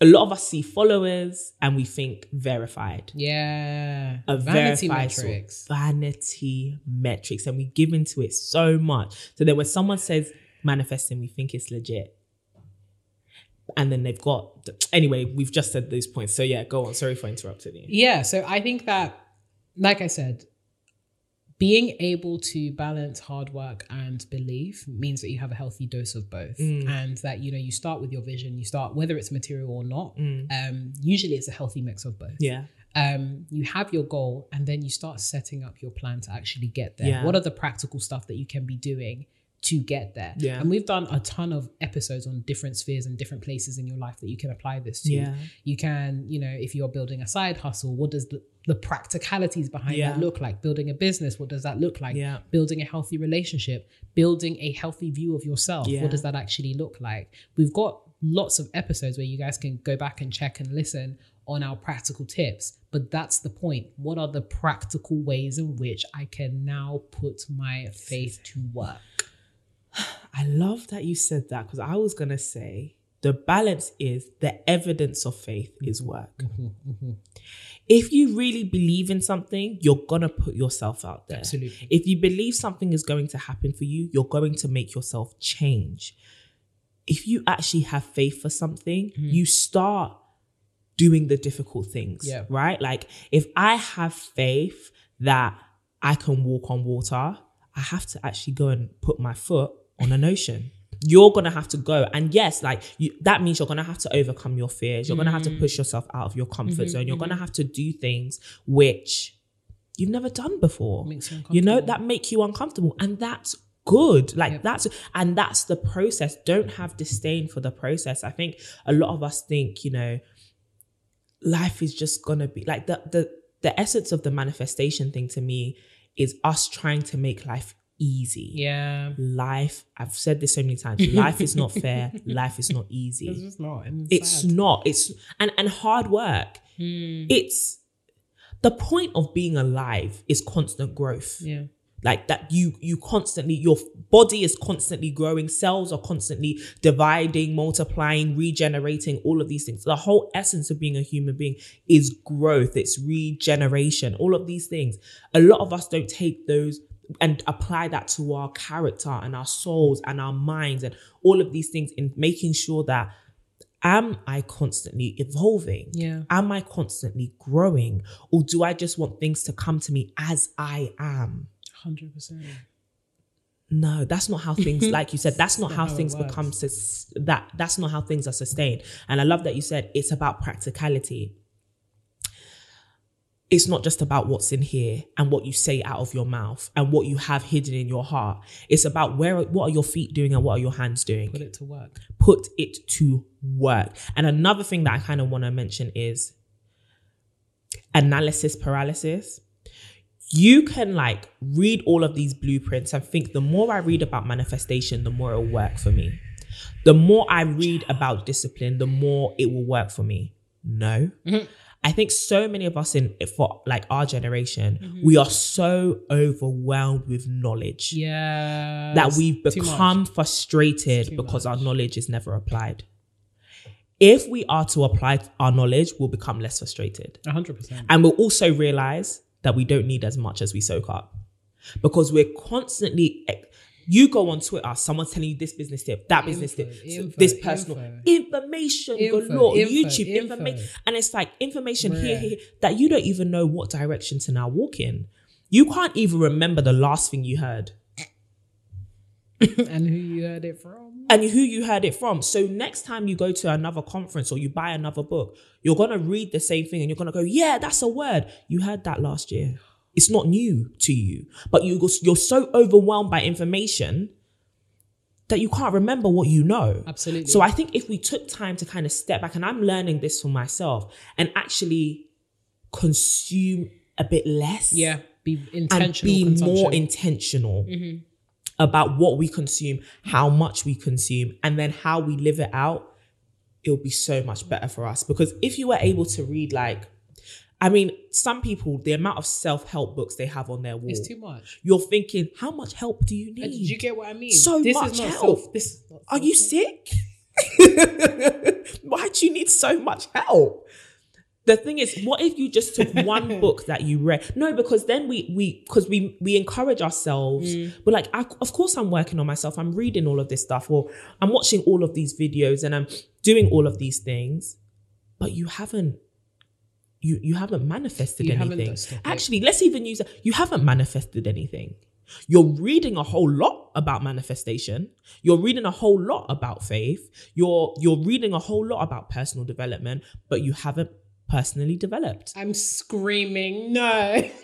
a lot of us see followers and we think verified. Yeah. a Vanity verified source. metrics. vanity metrics, and we give into it so much. So then when someone says manifesting, we think it's legit. And then they've got anyway, we've just said those points. So yeah, go on. Sorry for interrupting you. Yeah. So I think that, like I said, being able to balance hard work and belief means that you have a healthy dose of both, Mm. and that you know you start with your vision. You start whether it's material or not. Mm. Um, usually, it's a healthy mix of both. Yeah. um, you have your goal and then you start setting up your plan to actually get there. Yeah. What are the practical stuff that you can be doing to get there? Yeah. And we've done a ton of episodes on different spheres and different places in your life that you can apply this to. Yeah. You can, you know, if you're building a side hustle, what does the, the practicalities behind Yeah. that look like? Building a business, what does that look like? Yeah. Building a healthy relationship, building a healthy view of yourself. Yeah. What does that actually look like? We've got lots of episodes where you guys can go back and check and listen on our practical tips. But that's the point. What are the practical ways in which I can now put my faith to work? I love that you said that because I was gonna say the balance is the evidence of faith is work. Mm-hmm, mm-hmm. If you really believe in something, you're gonna put yourself out there. Absolutely. If you believe something is going to happen for you, you're going to make yourself change. If you actually have faith for something, mm. you start doing the difficult things, Yeah. right? Like if I have faith that I can walk on water, I have to actually go and put my foot on an ocean. You're gonna have to go, and yes, like you, that means you're gonna have to overcome your fears. You're gonna have to push yourself out of your comfort mm-hmm, zone. You're mm-hmm. gonna have to do things which you've never done before. Makes you you know that make you uncomfortable, and that's good. Like Yep. that's and that's the process. Don't have disdain for the process. I think a lot of us think, you know, life is just gonna be like the the the essence of the manifestation thing to me is us trying to make life easy. Yeah. Life, I've said this so many times. Life is not fair. life is not It's easy. just not. and It's sad. not. It's and and hard work. Mm. It's the point of being alive is constant growth Yeah. like that you you constantly your body is constantly growing cells are constantly dividing multiplying regenerating all of these things the whole essence of being a human being is growth it's regeneration all of these things a lot of us don't take those and apply that to our character and our souls and our minds and all of these things in making sure that am i constantly evolving Yeah. am i constantly growing or do i just want things to come to me as i am Hundred percent. no, that's not how things, like you said, that's not not how how things become sus- that. That's not how things are sustained. And I love that you said it's about practicality. It's not just about what's in here and what you say out of your mouth and what you have hidden in your heart. It's about where, what are your feet doing and what are your hands doing Put it to work. put it to work. And another thing that I kind of want to mention is analysis paralysis. You can like read all of these blueprints and think the more I read about manifestation, the more it'll work for me. The more I read about discipline, the more it will work for me. No. Mm-hmm. I think so many of us in for like our generation, we are so overwhelmed with knowledge Yeah. that we've become frustrated because our knowledge is never applied. If we are to apply our knowledge, we'll become less frustrated. hundred percent. And we'll also realize that we don't need as much as we soak up because we're constantly. You go on Twitter, someone's telling you this business tip, that business tip, info, this personal info. information Info, galore, info, YouTube info. information, and it's like information here, here, here, that you don't even know what direction to now walk in. You can't even remember the last thing you heard and who you heard it from? and who you heard it from. So next time you go to another conference or you buy another book, you're gonna read the same thing and you're gonna go, "Yeah, that's a word. You heard that last year. It's not new to you, but you go- you're so overwhelmed by information that you can't remember what you know. Absolutely. So I think if we took time to kind of step back, and I'm learning this for myself, and actually consume a bit less. yeah, be And intentional. be consumption. more intentional Mm-hmm. about what we consume, how much we consume, and then how we live it out, it'll be so much better for us. Because if you were able to read like I mean, some people, the amount of self-help books they have on their wall, It's too much. you're thinking, how much help do you Uh, Did need? you get what I mean? So this much help. Self, this is not Are you sick? Why do you need so much help? The thing is, what if you just took one book that you read? No, because then we we because we we encourage ourselves. Mm. We're like, I, of course, I'm working on myself. I'm reading all of this stuff, or I'm watching all of these videos, and I'm doing all of these things. But you haven't. You you haven't manifested You haven't anything. it. Actually, let's even use that. You haven't manifested anything. You're reading a whole lot about manifestation. You're reading a whole lot about faith. You're you're reading a whole lot about personal development, but you haven't personally developed. I'm screaming. No.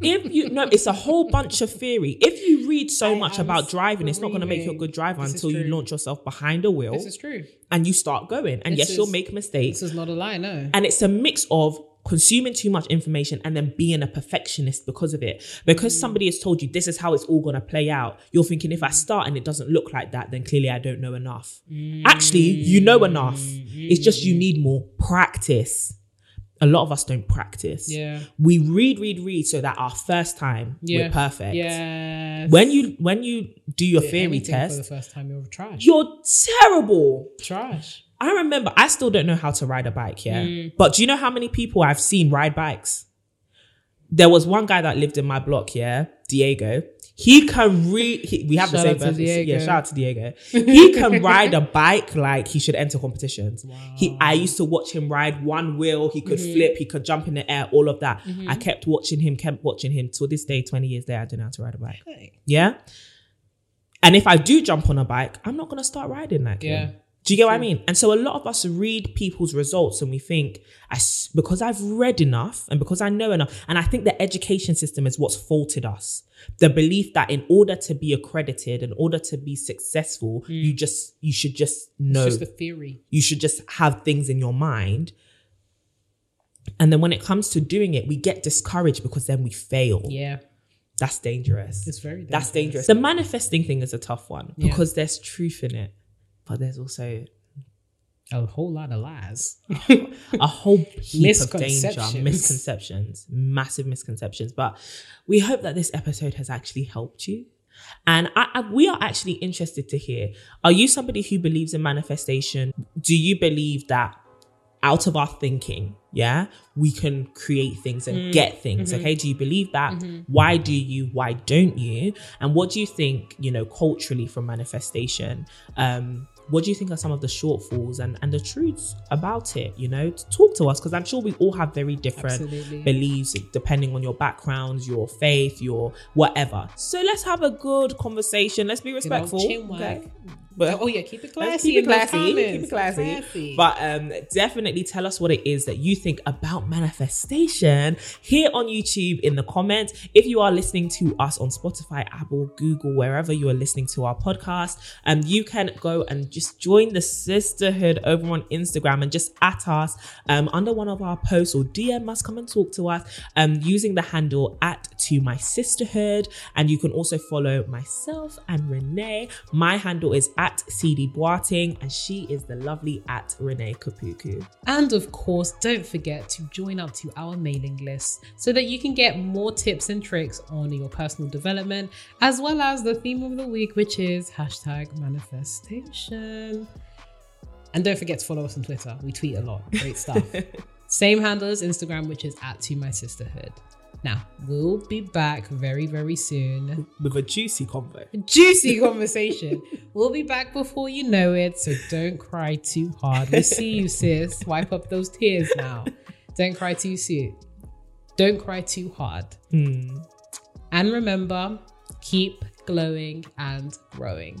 If you no, it's a whole bunch of theory. If you read so I much about driving, it's not going to make you a good driver This until you launch yourself behind a wheel This is true. and you start going. And This yes, you'll make mistakes. This is not a lie. No. And it's a mix of consuming too much information and then being a perfectionist because of it. Because Mm. somebody has told you this is how it's all going to play out, you're thinking if I start and it doesn't look like that, then clearly I don't know enough. Actually, you know enough. It's just you need more practice. A lot of us don't practice. Yeah. We read, read, read so that our first time Yeah. we're perfect. Yes. When you when you do your Do theory test for the first time, you're trash. you're terrible. trash. I remember I still don't know how to ride a bike, yeah. Mm. But do you know how many people I've seen ride bikes? There was one guy that lived in my block, yeah, Diego. He can re he, we have Shout the same birthday. Yeah, shout out to Diego. He can ride a bike like he should enter competitions. He I used to watch him ride one wheel, he could Mm-hmm. flip, he could jump in the air, all of that. I kept watching him, kept watching him till this day, 20 years there, I don't know how to ride a bike. Okay. Yeah. And if I do jump on a bike, I'm not gonna start riding like Yeah. him. Do you get what I mean? And so a lot of us read people's results and we think, I because I've read enough and because I know enough, and I think the education system is what's faulted us. The belief that in order to be accredited, in order to be successful, mm. you just you should just know It's just a theory. you should just have things in your mind. And then when it comes to doing it, we get discouraged because then we fail. Yeah. That's dangerous. It's very dangerous. That's dangerous. dangerous. The manifesting thing is a tough one Yeah. because there's truth in it, but there's also A whole lot of lies. a whole heap of danger, Misconceptions. massive misconceptions. But we hope that this episode has actually helped you. And I, I, we are actually interested to hear are you somebody who believes in manifestation? Do you believe that out of our thinking, yeah, we can create things and Mm. get things? Mm-hmm. Okay. Do you believe that? Why do you? Why don't you? And what do you think, you know, culturally from manifestation? Um, what do you think are some of the shortfalls and, and the truths about it? You know, to talk to us because I'm sure we all have very different Absolutely. beliefs depending on your backgrounds, your faith, your whatever. So let's have a good conversation. Let's be respectful. chin wag. okay? But- oh yeah, keep it classy. keep it classy. Keep it classy. Classy. But um, definitely tell us what it is that you think about manifestation here on YouTube in the comments. If you are listening to us on Spotify, Apple, Google, wherever you are listening to our podcast, um, you can go and just join the sisterhood over on Instagram and just at us um, under one of our posts or DM us, come and talk to us um, using the handle at to my sisterhood. And you can also follow myself and Renee. My handle is at CD Boateng, and she is the lovely at Renee Kapuku. And of course, don't forget to join up to our mailing list so that you can get more tips and tricks on your personal development, as well as the theme of the week, which is hashtag manifestation. And don't forget to follow us on Twitter. We tweet a lot. Great stuff. Same handle as Instagram, which is at to my sisterhood. Now, we'll be back very, very soon. With a juicy convo. Juicy conversation. we'll be back before you know it, so don't cry too hard. We see you, sis. Wipe up those tears now. Don't cry too soon. Don't cry too hard. Hmm. And remember, keep glowing and growing.